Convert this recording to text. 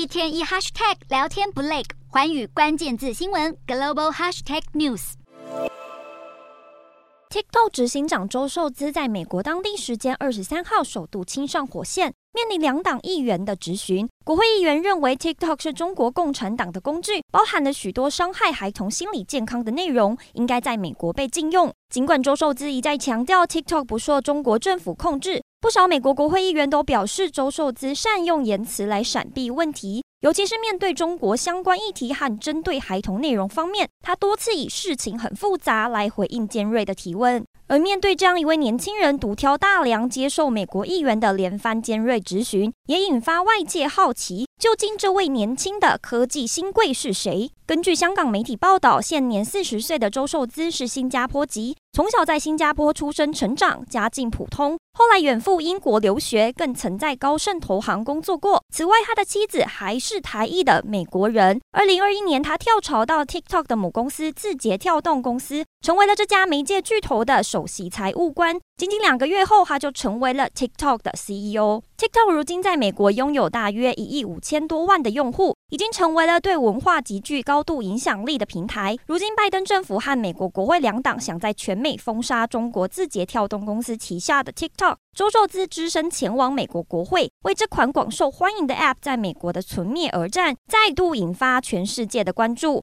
一天一 hashtag 聊天不累，环宇关键字新闻 global hashtag news。TikTok 执行长周受资在美国当地时间二十三号首度亲上火线，面临两党议员的质询。国会议员认为 TikTok 是中国共产党的工具，包含了许多伤害孩童心理健康的内容，应该在美国被禁用。尽管周受资一再强调 TikTok 不受中国政府控制，不少美国国会议员都表示周受资善用言辞来闪避问题。尤其是面对中国相关议题和针对孩童内容方面，他多次以事情很复杂来回应尖锐的提问。而面对这样一位年轻人独挑大梁接受美国议员的连番尖锐质询，也引发外界好奇，究竟这位年轻的科技新贵是谁？根据香港媒体报道，现年四十岁的周受资是新加坡籍，从小在新加坡出生成长，家境普通。后来远赴英国留学，更曾在高盛投行工作过。此外，他的妻子还是台裔的美国人。二零二一年，他跳槽到 TikTok 的母公司字节跳动公司，成为了这家媒介巨头的首席财务官。仅仅两个月后，他就成为了 TikTok 的 CEO。TikTok 如今在美国拥有大约一亿五千多万的用户，已经成为了对文化极具高度影响力的平台。如今，拜登政府和美国国会两党想在全美封杀中国字节跳动公司旗下的 TikTok。周受资只身前往美国国会，为这款广受欢迎的 App 在美国的存灭而战，再度引发全世界的关注。